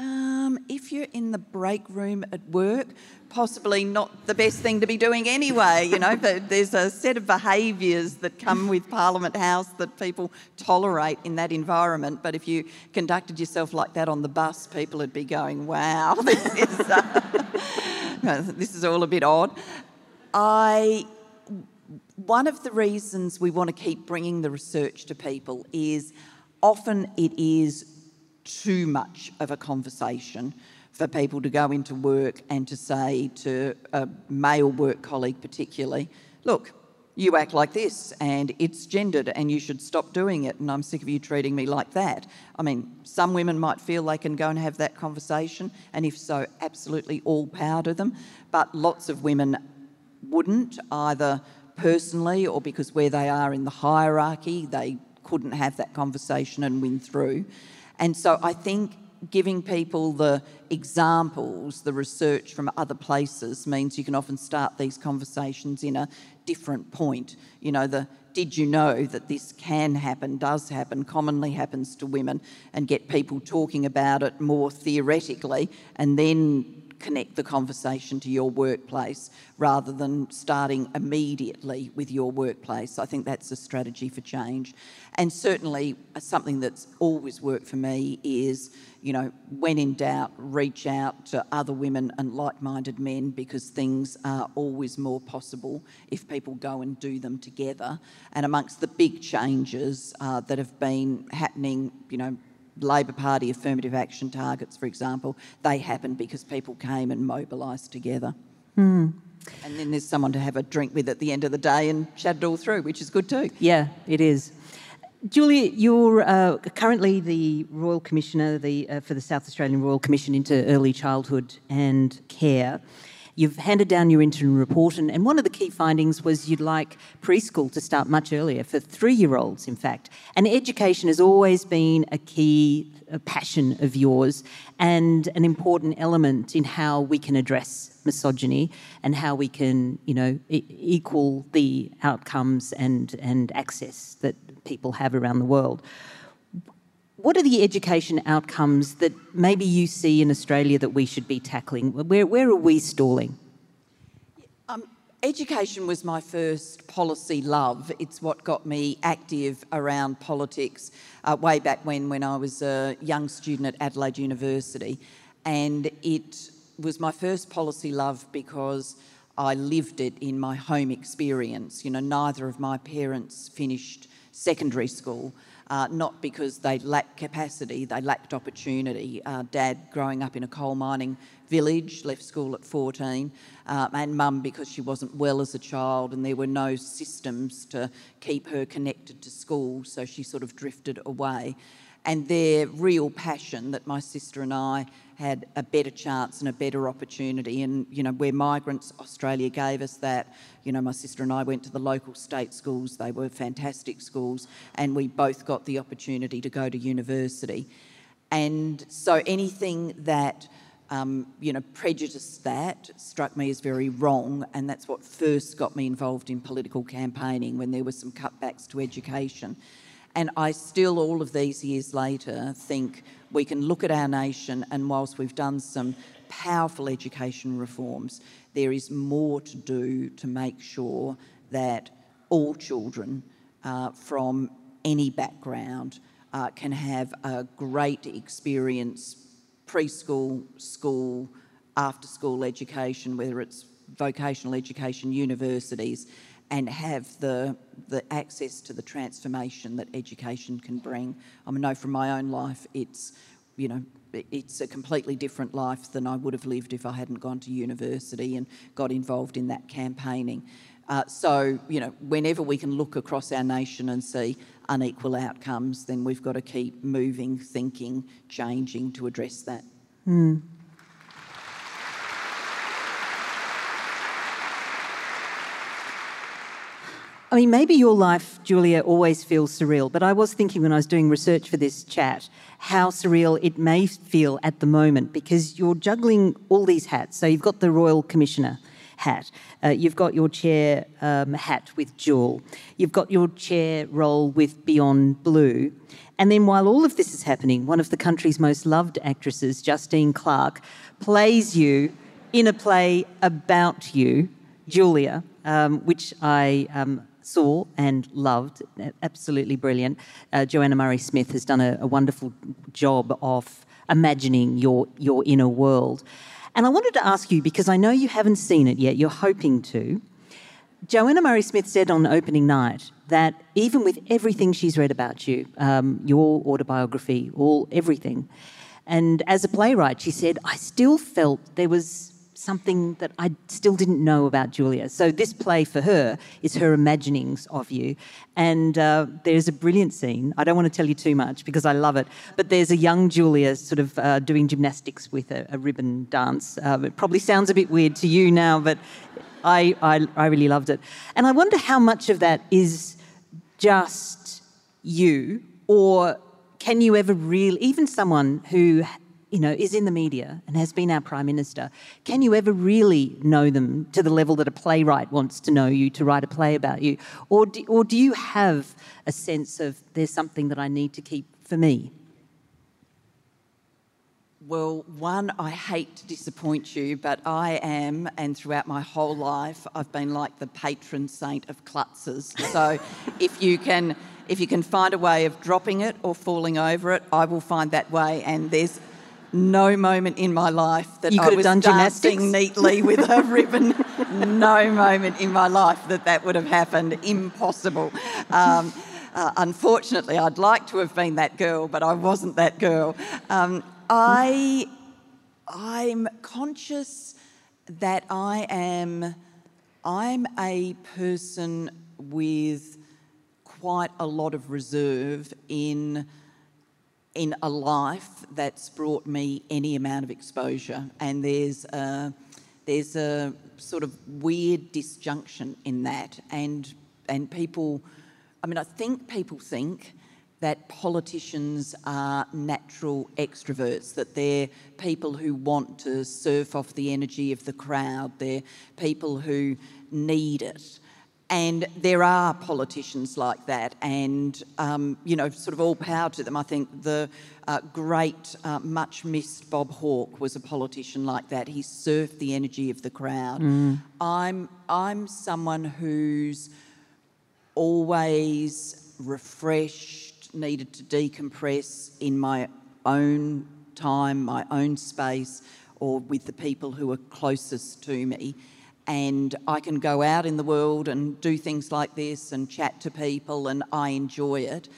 um, if you're in the break room at work, possibly not the best thing to be doing anyway, you know, but there's a set of behaviours that come with Parliament House that people tolerate in that environment. But if you conducted yourself like that on the bus, people would be going, wow, this is, uh, this is all a bit odd. I one of the reasons we want to keep bringing the research to people is often it is too much of a conversation for people to go into work and to say to a male work colleague, particularly, look, you act like this and it's gendered and you should stop doing it and I'm sick of you treating me like that. I mean, some women might feel they can go and have that conversation, and if so, absolutely all power to them. But lots of women wouldn't, either personally or because where they are in the hierarchy, they couldn't have that conversation and win through. And so I think giving people the examples, the research from other places means you can often start these conversations in a different point. You know, the did you know that this can happen, does happen, commonly happens to women, and get people talking about it more theoretically and then connect the conversation to your workplace rather than starting immediately with your workplace. I think that's a strategy for change. And certainly, something that's always worked for me is, you know, when in doubt, reach out to other women and like minded men because things are always more possible if people go and do them together. And amongst the big changes uh, that have been happening, you know, Labor Party affirmative action targets, for example, they happened because people came and mobilised together. Mm. And then there's someone to have a drink with at the end of the day and chat it all through, which is good too. Yeah, it is. Julia, you're uh, currently the Royal Commissioner the, uh, for the South Australian Royal Commission into Early Childhood and Care. You've handed down your interim report, and, and one of the key findings was you'd like preschool to start much earlier, for three year olds, in fact. And education has always been a key a passion of yours and an important element in how we can address misogyny and how we can, you know, e- equal the outcomes and, and access that people have around the world. What are the education outcomes that maybe you see in Australia that we should be tackling? Where, where are we stalling? Um, education was my first policy love. It's what got me active around politics uh, way back when, when I was a young student at Adelaide University. And it was my first policy love because I lived it in my home experience. You know, neither of my parents finished secondary school uh, not because they lacked capacity, they lacked opportunity. Uh, Dad, growing up in a coal mining village, left school at 14, uh, and Mum because she wasn't well as a child and there were no systems to keep her connected to school, so she sort of drifted away and their real passion that my sister and I had a better chance and a better opportunity. And, you know, where migrants, Australia gave us that. You know, my sister and I went to the local state schools, they were fantastic schools, and we both got the opportunity to go to university. And so anything that um, you know, prejudiced that struck me as very wrong, and that's what first got me involved in political campaigning when there were some cutbacks to education. And I still, all of these years later, think we can look at our nation, and whilst we've done some powerful education reforms, there is more to do to make sure that all children uh, from any background uh, can have a great experience preschool, school, after school education, whether it's vocational education, universities, and have the, the access to the transformation that education can bring. I know from my own life, it's, you know, it's a completely different life than I would have lived if I hadn't gone to university and got involved in that campaigning. Uh, so, you know, whenever we can look across our nation and see unequal outcomes, then we've got to keep moving, thinking, changing to address that. Mm. I mean, maybe your life, Julia, always feels surreal, but I was thinking when I was doing research for this chat how surreal it may feel at the moment because you're juggling all these hats. So you've got the Royal Commissioner hat, uh, you've got your chair um, hat with Jewel, you've got your chair role with Beyond Blue. And then while all of this is happening, one of the country's most loved actresses, Justine Clarke, plays you in a play about you, Julia, um, which I um, saw and loved. Absolutely brilliant. Uh, Joanna Murray Smith has done a, a, wonderful job of imagining your, your inner world. And I wanted to ask you, because I know you haven't seen it yet, you're hoping to. Joanna Murray Smith said on opening night that even with everything she's read about you, um, your autobiography, all everything, and as a playwright, she said, I still felt there was something that I still didn't know about Julia. So this play for her is her imaginings of you. And uh, there's a brilliant scene. I don't want to tell you too much because I love it. But there's a young Julia sort of uh, doing gymnastics with a, a ribbon dance. Uh, it probably sounds a bit weird to you now, but I, I, I really loved it. And I wonder how much of that is just you or can you ever really, even someone who you know, is in the media and has been our Prime Minister, can you ever really know them to the level that a playwright wants to know you to write a play about you? Or do, or do you have a sense of there's something that I need to keep for me? Well, one, I hate to disappoint you, but I am, and throughout my whole life, I've been like the patron saint of klutzes. So if you can if you can find a way of dropping it or falling over it, I will find that way. And there's no moment in my life that I was done dancing neatly with a ribbon. no moment in my life that that would have happened. Impossible. Um, uh, unfortunately, I'd like to have been that girl, but I wasn't that girl. Um, I, I'm conscious that I am, I'm a person with quite a lot of reserve in in a life that's brought me any amount of exposure. And there's a, there's a sort of weird disjunction in that. And, and people, I mean, I think people think that politicians are natural extroverts, that they're people who want to surf off the energy of the crowd, they're people who need it. And there are politicians like that, and um, you know, sort of all power to them. I think the uh, great, uh, much missed Bob Hawke was a politician like that. He surfed the energy of the crowd. Mm. I'm I'm someone who's always refreshed, needed to decompress in my own time, my own space, or with the people who are closest to me and I can go out in the world and do things like this and chat to people, and I enjoy it.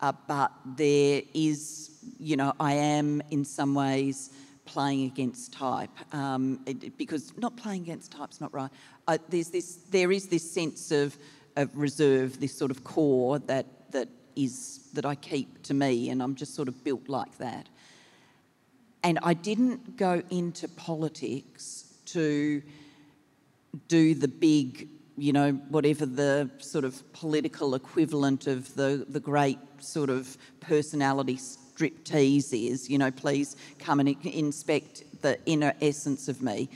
Uh, but there is, you know, I am in some ways playing against type um, it, because not playing against type's not right. Uh, there's this, there is this sense of, of reserve, this sort of core that that is that I keep to me, and I'm just sort of built like that. And I didn't go into politics to do the big, you know, whatever the sort of political equivalent of the, the great sort of personality striptease is, you know, please come and inspect the inner essence of me.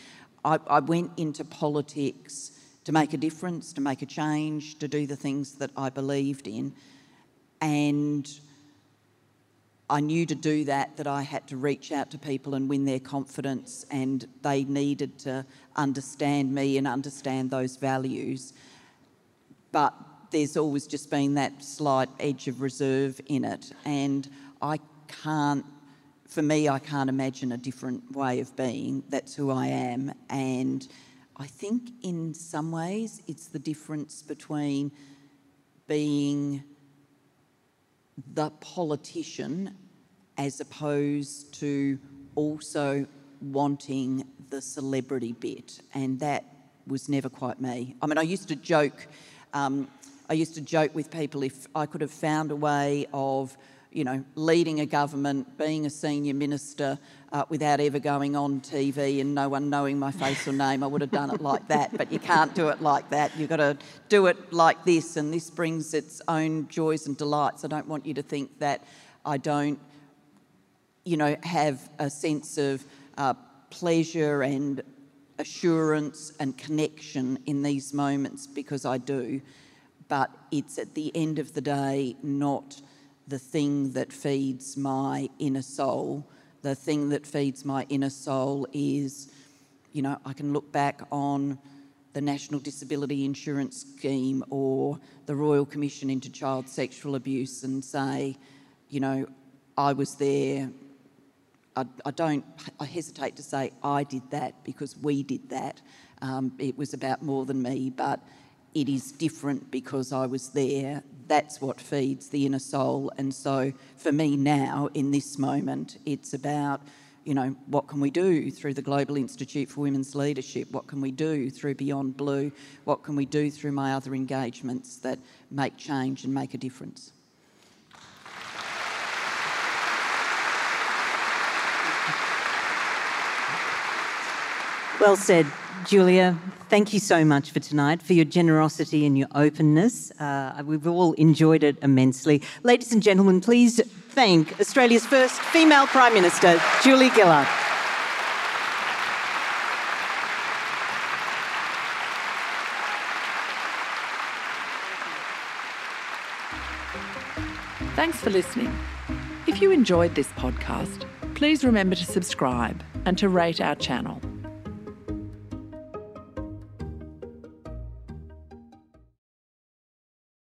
I, I went into politics to make a difference, to make a change, to do the things that I believed in. And I knew to do that that I had to reach out to people and win their confidence, and they needed to understand me and understand those values. But there's always just been that slight edge of reserve in it, and I can't. For me, I can't imagine a different way of being. That's who I am, and I think in some ways it's the difference between being the politician as opposed to also wanting the celebrity bit, and that was never quite me. I mean, I used to joke. Um, I used to joke with people if I could have found a way of, you know, leading a government, being a senior minister uh, without ever going on TV and no one knowing my face or name, I would have done it like that. But you can't do it like that. You've got to do it like this, and this brings its own joys and delights. I don't want you to think that I don't, you know, have a sense of uh, pleasure and assurance and connection in these moments because I do. But it's at the end of the day not the thing that feeds my inner soul. The thing that feeds my inner soul is, you know, I can look back on the National Disability Insurance Scheme or the Royal Commission into Child Sexual Abuse and say, you know, I was there. I, I don't, I hesitate to say I did that because we did that. Um, it was about more than me, but it is different because I was there. That's what feeds the inner soul. And so for me now, in this moment, it's about you know, what can we do through the Global Institute for Women's Leadership? What can we do through Beyond Blue? What can we do through my other engagements that make change and make a difference? Well said, Julia. Thank you so much for tonight, for your generosity and your openness. Uh, we've all enjoyed it immensely. Ladies and gentlemen, please thank Australia's first female Prime Minister, Julia Gillard. Thanks for listening. If you enjoyed this podcast, please remember to subscribe and to rate our channel.